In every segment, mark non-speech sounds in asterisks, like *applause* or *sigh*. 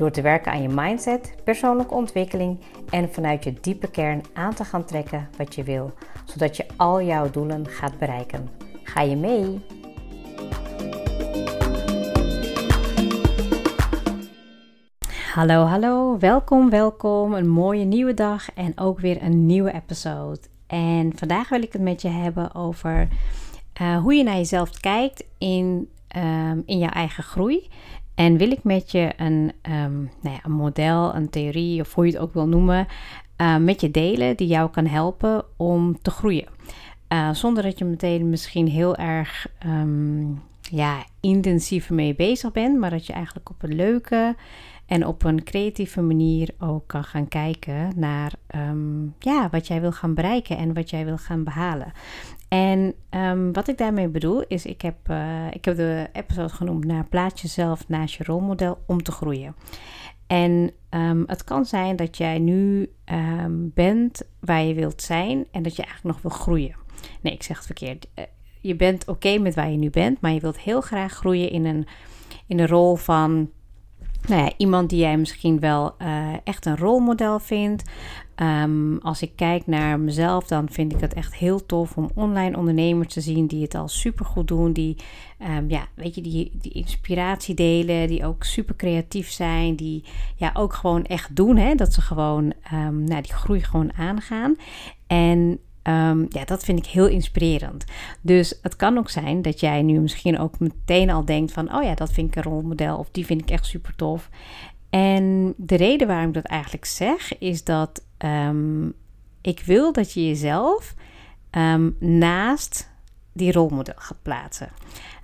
Door te werken aan je mindset, persoonlijke ontwikkeling en vanuit je diepe kern aan te gaan trekken wat je wil, zodat je al jouw doelen gaat bereiken. Ga je mee? Hallo, hallo, welkom, welkom. Een mooie nieuwe dag en ook weer een nieuwe episode. En vandaag wil ik het met je hebben over uh, hoe je naar jezelf kijkt in, um, in jouw eigen groei. En wil ik met je een, um, nou ja, een model, een theorie of hoe je het ook wil noemen, uh, met je delen die jou kan helpen om te groeien. Uh, zonder dat je meteen misschien heel erg um, ja, intensief mee bezig bent, maar dat je eigenlijk op een leuke en op een creatieve manier ook kan gaan kijken naar um, ja, wat jij wil gaan bereiken en wat jij wil gaan behalen. En um, wat ik daarmee bedoel is, ik heb, uh, ik heb de episode genoemd naar plaats jezelf naast je rolmodel om te groeien. En um, het kan zijn dat jij nu bent waar je wilt zijn en dat je eigenlijk nog wil groeien. Nee, ik zeg het verkeerd. Je bent oké met waar je nu bent, maar je wilt heel graag groeien in een, in een rol van nou ja, iemand die jij misschien wel uh, echt een rolmodel vindt. Um, als ik kijk naar mezelf, dan vind ik het echt heel tof om online ondernemers te zien die het al super goed doen. Die, um, ja, weet je, die, die inspiratie delen, die ook super creatief zijn. Die ja, ook gewoon echt doen. Hè, dat ze gewoon um, nou, die groei gewoon aangaan. En Um, ja, dat vind ik heel inspirerend. Dus het kan ook zijn dat jij nu misschien ook meteen al denkt van, oh ja, dat vind ik een rolmodel of die vind ik echt super tof. En de reden waarom ik dat eigenlijk zeg, is dat um, ik wil dat je jezelf um, naast die rolmodel gaat plaatsen.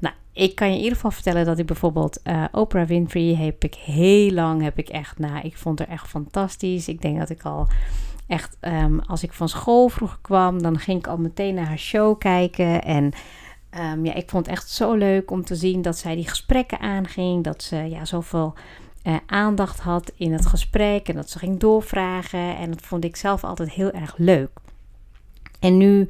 Nou, ik kan je in ieder geval vertellen dat ik bijvoorbeeld uh, Oprah Winfrey heb ik heel lang, heb ik echt, nou, ik vond haar echt fantastisch. Ik denk dat ik al echt, um, als ik van school vroeger kwam, dan ging ik al meteen naar haar show kijken. En um, ja, ik vond het echt zo leuk om te zien dat zij die gesprekken aanging. Dat ze ja, zoveel uh, aandacht had in het gesprek en dat ze ging doorvragen. En dat vond ik zelf altijd heel erg leuk. En nu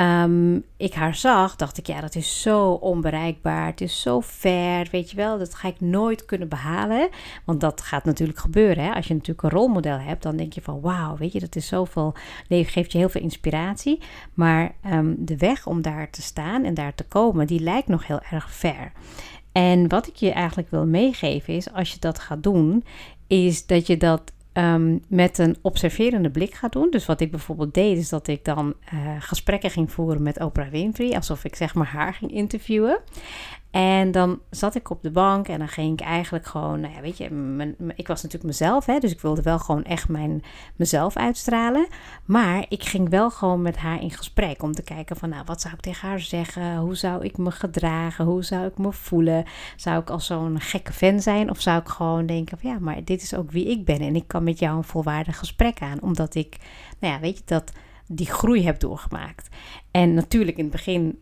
um, ik haar zag, dacht ik, ja, dat is zo onbereikbaar. Het is zo ver, weet je wel. Dat ga ik nooit kunnen behalen. Want dat gaat natuurlijk gebeuren. Hè? Als je natuurlijk een rolmodel hebt, dan denk je van, wauw, weet je, dat is zoveel. Nee, geeft je heel veel inspiratie. Maar um, de weg om daar te staan en daar te komen, die lijkt nog heel erg ver. En wat ik je eigenlijk wil meegeven is, als je dat gaat doen, is dat je dat um, met een observerende blik gaat doen. Dus wat ik bijvoorbeeld deed, is dat ik dan uh, gesprekken ging voeren met Oprah Winfrey, alsof ik zeg maar haar ging interviewen. En dan zat ik op de bank en dan ging ik eigenlijk gewoon, nou ja, weet je, ik was natuurlijk mezelf, hè, dus ik wilde wel gewoon echt mijn, mezelf uitstralen. Maar ik ging wel gewoon met haar in gesprek om te kijken van, nou, wat zou ik tegen haar zeggen? Hoe zou ik me gedragen? Hoe zou ik me voelen? Zou ik als zo'n gekke fan zijn? Of zou ik gewoon denken van, ja, maar dit is ook wie ik ben en ik kan met jou een volwaardig gesprek aan, omdat ik, nou ja, weet je, dat die groei heb doorgemaakt. En natuurlijk in het begin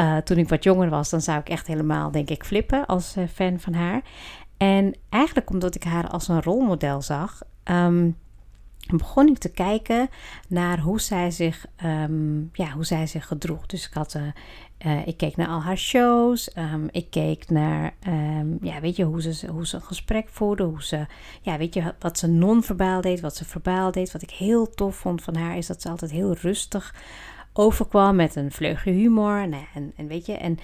uh, toen ik wat jonger was, dan zou ik echt helemaal, denk ik, flippen als uh, fan van haar. En eigenlijk omdat ik haar als een rolmodel zag, um, begon ik te kijken naar hoe zij zich, um, ja, hoe zij zich gedroeg. Dus ik had, uh, ik keek naar al haar shows. Um, ik keek naar, ja, weet je, hoe ze, hoe ze een gesprek voerde. Hoe ze, ja, weet je, wat ze non-verbaal deed, wat ze verbaal deed. Wat ik heel tof vond van haar, is dat ze altijd heel rustig overkwam met een vleugje humor. En, en weet je, en,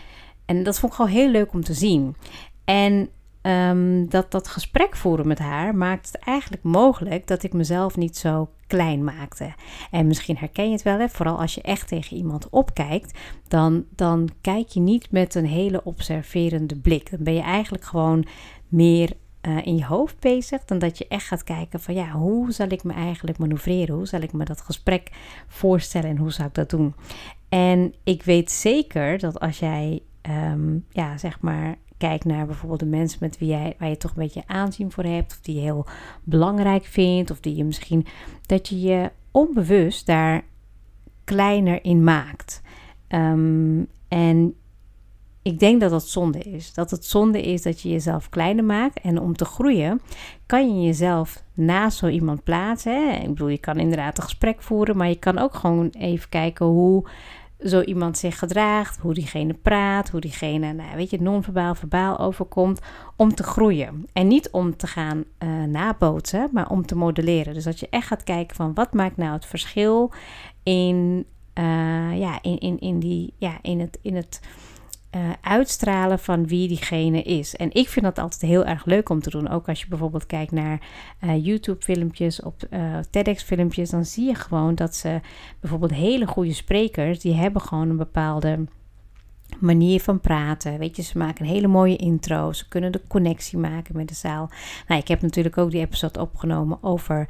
en dat vond ik gewoon heel leuk om te zien. En um, dat, dat gesprek voeren met haar maakt het eigenlijk mogelijk dat ik mezelf niet zo klein maakte. En misschien herken je het wel, hè? vooral als je echt tegen iemand opkijkt, dan, dan kijk je niet met een hele observerende blik. Dan ben je eigenlijk gewoon meer uh, in je hoofd bezig, dan dat je echt gaat kijken van ja, hoe zal ik me eigenlijk manoeuvreren? Hoe zal ik me dat gesprek voorstellen en hoe zou ik dat doen? En ik weet zeker dat als jij um, ja, zeg maar kijkt naar bijvoorbeeld de mensen met wie jij, waar je toch een beetje aanzien voor hebt, of die je heel belangrijk vindt, of die je misschien, dat je je onbewust daar kleiner in maakt. Ehm, en ik denk dat dat zonde is. Dat het zonde is dat je jezelf kleiner maakt. En om te groeien kan je jezelf naast zo iemand plaatsen. Hè? Ik bedoel, je kan inderdaad een gesprek voeren, maar je kan ook gewoon even kijken hoe zo iemand zich gedraagt, hoe diegene praat, hoe diegene, nou, weet je, non-verbaal, verbaal overkomt, om te groeien. En niet om te gaan uh, nabootsen, maar om te modelleren. Dus dat je echt gaat kijken van wat maakt nou het verschil in, uh, ja, in, in, in, die, ja, in het. In het uh, uitstralen van wie diegene is. En ik vind dat altijd heel erg leuk om te doen. Ook als je bijvoorbeeld kijkt naar uh, YouTube-filmpjes, op uh, TEDx-filmpjes, dan zie je gewoon dat ze bijvoorbeeld hele goede sprekers, die hebben gewoon een bepaalde manier van praten. Weet je, ze maken een hele mooie intro. Ze kunnen de connectie maken met de zaal. Nou, ik heb natuurlijk ook die episode opgenomen over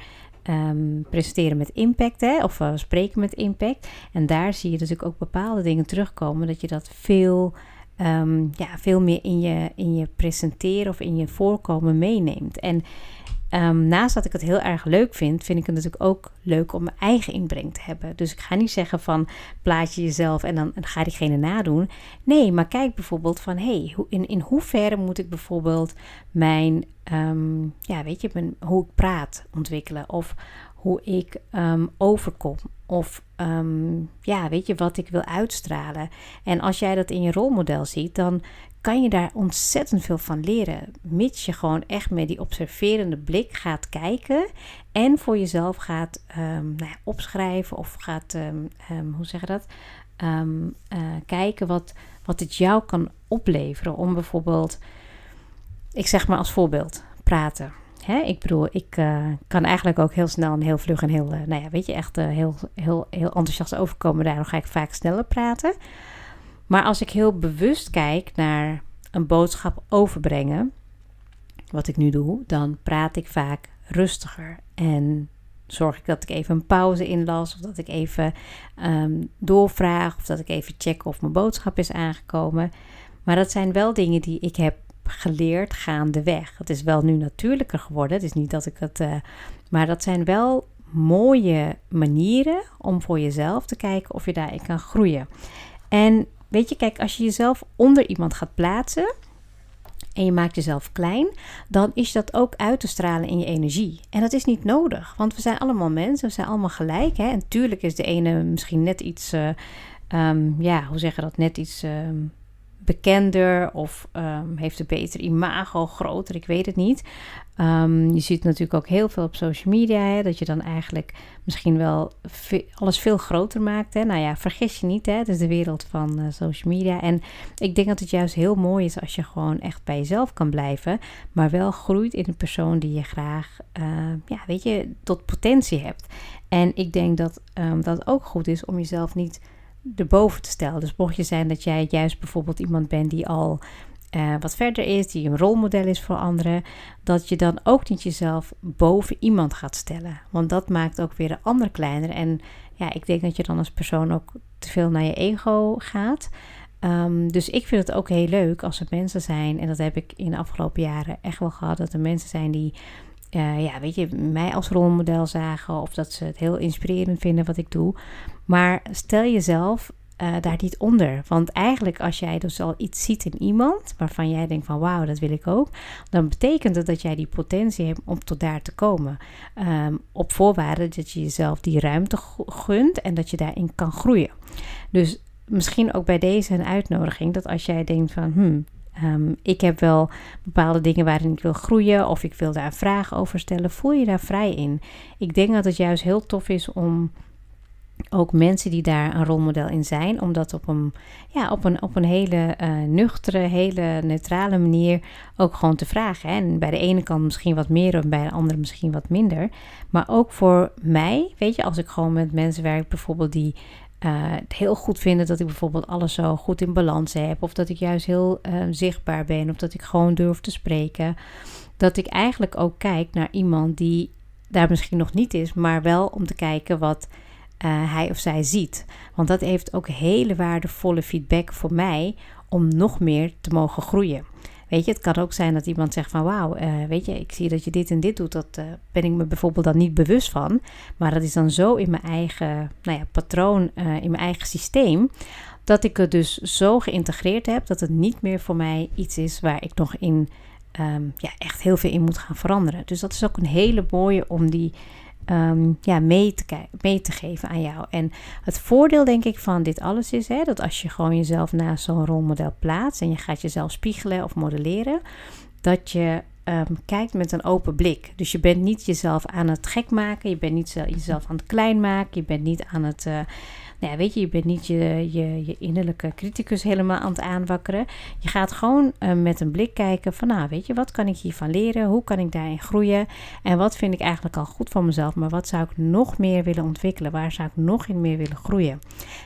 um, presenteren met impact, hè, of spreken met impact. En daar zie je natuurlijk ook bepaalde dingen terugkomen, dat je dat veel um, ja, veel meer in je, in je presenteren of in je voorkomen meeneemt. En um, naast dat ik het heel erg leuk vind, vind ik het natuurlijk ook leuk om mijn eigen inbreng te hebben. Dus ik ga niet zeggen van plaat je jezelf en dan, ga diegene nadoen. Nee, maar kijk bijvoorbeeld van hey, in, in hoeverre moet ik bijvoorbeeld mijn, um, ja, weet je, mijn, hoe ik praat ontwikkelen of hoe ik overkom. Of um, ja, weet je wat ik wil uitstralen. En als jij dat in je rolmodel ziet, dan kan je daar ontzettend veel van leren. Mits je gewoon echt met die observerende blik gaat kijken. En voor jezelf gaat um, nou ja, opschrijven of gaat, hoe zeg je dat? Uh, kijken wat, wat het jou kan opleveren. Om bijvoorbeeld, ik zeg maar als voorbeeld, praten. Hè? Ik bedoel, ik uh, kan eigenlijk ook heel snel en heel vlug en heel, uh, nou ja, weet je, echt uh, heel, heel, heel enthousiast overkomen. Daarom ga ik vaak sneller praten. Maar als ik heel bewust kijk naar een boodschap overbrengen, wat ik nu doe, dan praat ik vaak rustiger. En zorg ik dat ik even een pauze inlas, of dat ik even um, doorvraag, of dat ik even check of mijn boodschap is aangekomen. Maar dat zijn wel dingen die ik heb geleerd gaandeweg. Het is wel nu natuurlijker geworden. Het is niet dat ik het. Uh, maar dat zijn wel mooie manieren om voor jezelf te kijken of je daarin kan groeien. En weet je, kijk, als je jezelf onder iemand gaat plaatsen en je maakt jezelf klein, dan is dat ook uit te stralen in je energie. En dat is niet nodig, want we zijn allemaal mensen, we zijn allemaal gelijk. Hè? En tuurlijk is de ene misschien net iets, uh, um, ja, hoe zeg je dat, net iets. Um, bekender of um, heeft een beter imago, groter, ik weet het niet. Um, je ziet natuurlijk ook heel veel op social media, hè, dat je dan eigenlijk misschien wel alles veel groter maakt. Hè. Nou ja, vergis je niet, hè, het is de wereld van uh, social media. En ik denk dat het juist heel mooi is als je gewoon echt bij jezelf kan blijven, maar wel groeit in een persoon die je graag, uh, ja, weet je, tot potentie hebt. En ik denk dat dat ook goed is om jezelf niet te stellen. Dus mocht je zijn dat jij juist bijvoorbeeld iemand bent die al uh, wat verder is, die een rolmodel is voor anderen, dat je dan ook niet jezelf boven iemand gaat stellen. Want dat maakt ook weer de ander kleiner. En ja, ik denk dat je dan als persoon ook te veel naar je ego gaat. Um, dus ik vind het ook heel leuk als er mensen zijn, en dat heb ik in de afgelopen jaren echt wel gehad, dat er mensen zijn die uh, ja, weet je, mij als rolmodel zagen of dat ze het heel inspirerend vinden wat ik doe. Maar stel jezelf uh, daar niet onder. Want eigenlijk als jij dus al iets ziet in iemand waarvan jij denkt van wauw, dat wil ik ook, dan betekent het dat jij die potentie hebt om tot daar te komen. Um, op voorwaarde dat je jezelf die ruimte gunt en dat je daarin kan groeien. Dus misschien ook bij deze een uitnodiging dat als jij denkt van hmm, Um, ik heb wel bepaalde dingen waarin ik wil groeien of ik wil daar vraag over stellen. Voel je daar vrij in? Ik denk dat het juist heel tof is om ook mensen die daar een rolmodel in zijn, om dat op een, ja, op een, op een hele uh, nuchtere, hele neutrale manier ook gewoon te vragen. Hè? En bij de ene kant misschien wat meer en bij de andere misschien wat minder. Maar ook voor mij, weet je, als ik gewoon met mensen werk, bijvoorbeeld die het heel goed vinden dat ik bijvoorbeeld alles zo goed in balans heb. Of dat ik juist heel uh, zichtbaar ben. Of dat ik gewoon durf te spreken. Dat ik eigenlijk ook kijk naar iemand die daar misschien nog niet is. Maar wel om te kijken wat uh, hij of zij ziet. Want dat heeft ook hele waardevolle feedback voor mij. Om nog meer te mogen groeien. Weet je, het kan ook zijn dat iemand zegt van wauw, uh, weet je, ik zie dat je dit en dit doet. Dat uh, ben ik me bijvoorbeeld dan niet bewust van. Maar dat is dan zo in mijn eigen nou ja, patroon, uh, in mijn eigen systeem. Dat ik het dus zo geïntegreerd heb dat het niet meer voor mij iets is waar ik nog in um, ja, echt heel veel in moet gaan veranderen. Dus dat is ook een hele mooie om die um, ja, mee, te mee te geven aan jou. En het voordeel, denk ik, van dit alles is hè, dat als je gewoon jezelf naast zo'n rolmodel plaatst en je gaat jezelf spiegelen of modelleren, dat je um, kijkt met een open blik. Dus je bent niet jezelf aan het gek maken, je bent niet jezelf aan het klein maken, je bent niet aan het. Uh, nou ja, weet je, je bent niet je, je, je innerlijke criticus helemaal aan het aanwakkeren. Je gaat gewoon uh, met een blik kijken van, nou, weet je, wat kan ik hiervan leren? Hoe kan ik daarin groeien? En wat vind ik eigenlijk al goed van mezelf? Maar wat zou ik nog meer willen ontwikkelen? Waar zou ik nog in meer willen groeien?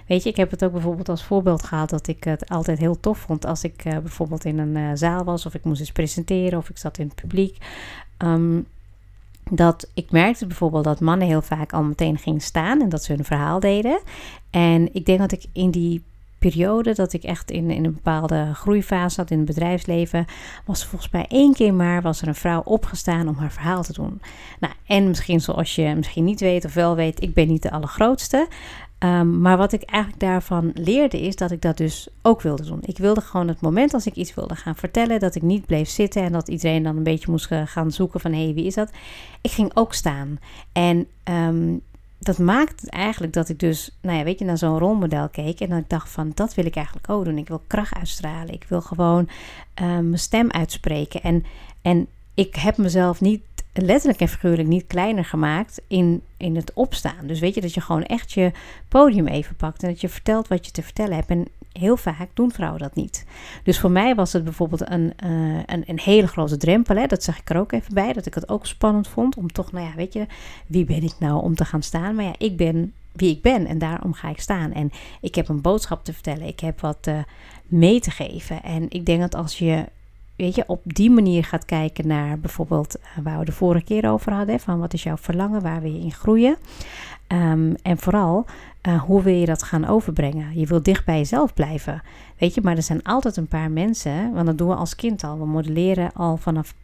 Weet je, ik heb het ook bijvoorbeeld als voorbeeld gehad dat ik het altijd heel tof vond als ik uh, bijvoorbeeld in een uh, zaal was of ik moest eens presenteren of ik zat in het publiek. Um, dat ik merkte bijvoorbeeld dat mannen heel vaak al meteen gingen staan en dat ze hun verhaal deden. En ik denk dat ik in die periode dat ik echt in, in een bepaalde groeifase zat in het bedrijfsleven, was volgens mij één keer maar was er een vrouw opgestaan om haar verhaal te doen. Nou, en misschien zoals je misschien niet weet of wel weet, ik ben niet de allergrootste. Um, maar wat ik eigenlijk daarvan leerde is dat ik dat dus ook wilde doen. Ik wilde gewoon het moment als ik iets wilde gaan vertellen, dat ik niet bleef zitten en dat iedereen dan een beetje moest gaan zoeken van hé, hey, wie is dat? Ik ging ook staan. En um, dat maakte eigenlijk dat ik dus, nou ja, weet je, naar zo'n rolmodel keek. En dat ik dacht van, dat wil ik eigenlijk ook doen. Ik wil kracht uitstralen. Ik wil gewoon uh, mijn stem uitspreken. En, en ik heb mezelf niet letterlijk en figuurlijk niet kleiner gemaakt in, in het opstaan. Dus weet je, dat je gewoon echt je podium even pakt. En dat je vertelt wat je te vertellen hebt. En heel vaak doen vrouwen dat niet. Dus voor mij was het bijvoorbeeld een, uh, een, een, hele grote drempel. Hè? Dat zeg ik er ook even bij. Dat ik het ook spannend vond om toch, nou ja, weet je, wie ben ik nou om te gaan staan? Maar ja, ik ben wie ik ben en daarom ga ik staan. En ik heb een boodschap te vertellen. Ik heb wat uh, mee te geven. En ik denk dat als je weet je, op die manier gaat kijken naar bijvoorbeeld uh, waar we de vorige keer over hadden, van wat is jouw verlangen, waar wil je in groeien. Um, en vooral, uh, hoe wil je dat gaan overbrengen? Je wil dicht bij jezelf blijven, weet je, maar er zijn altijd een paar mensen, want dat doen we als kind al. We modelleren al vanaf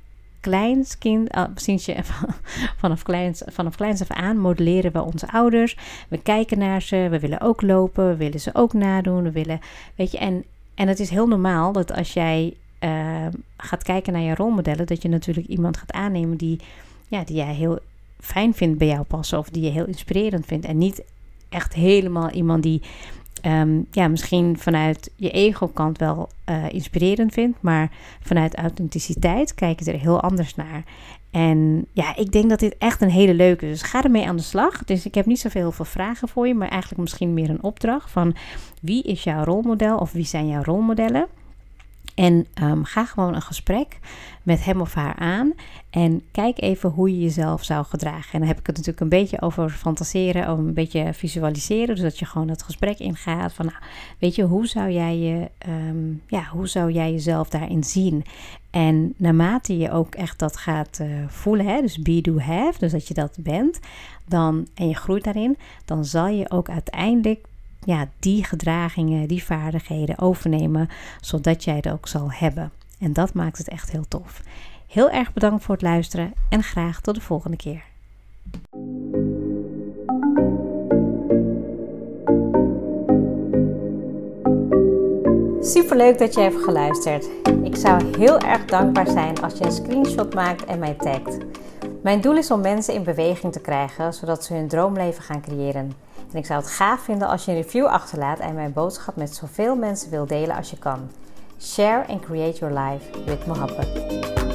kleins kind, uh, sinds je *laughs* vanaf kleins, vanaf kleins af aan modelleren we onze ouders. We kijken naar ze, we willen ook lopen, we willen ze ook nadoen, we willen, weet je, en, en het is heel normaal dat als jij uh, gaat kijken naar je rolmodellen, dat je natuurlijk iemand gaat aannemen die, ja, die jij heel fijn vindt bij jou passen of die je heel inspirerend vindt. En niet echt helemaal iemand die um, ja, misschien vanuit je ego-kant wel uh, inspirerend vindt, maar vanuit authenticiteit kijk je er heel anders naar. En ja, ik denk dat dit echt een hele leuke is. Dus ga ermee aan de slag. Dus ik heb niet zoveel veel vragen voor je, maar eigenlijk misschien meer een opdracht van wie is jouw rolmodel of wie zijn jouw rolmodellen? En um, ga gewoon een gesprek met hem of haar aan. En kijk even hoe je jezelf zou gedragen. En dan heb ik het natuurlijk een beetje over fantaseren, over een beetje visualiseren. Dus dat je gewoon het gesprek ingaat. Van nou, weet je, hoe zou jij je, um, ja, hoe zou jij jezelf daarin zien? En naarmate je ook echt dat gaat uh, voelen, hè, dus be, do, have, dus dat je dat bent, dan, en je groeit daarin, dan zal je ook uiteindelijk ja, die gedragingen, die vaardigheden overnemen, zodat jij het ook zal hebben. En dat maakt het echt heel tof. Heel erg bedankt voor het luisteren en graag tot de volgende keer. Super leuk dat je hebt geluisterd. Ik zou heel erg dankbaar zijn als je een screenshot maakt en mij tagt. Mijn doel is om mensen in beweging te krijgen, zodat ze hun droomleven gaan creëren. En ik zou het gaaf vinden als je een review achterlaat en mijn boodschap met zoveel mensen wil delen als je kan. Share and create your life with Mohabbat.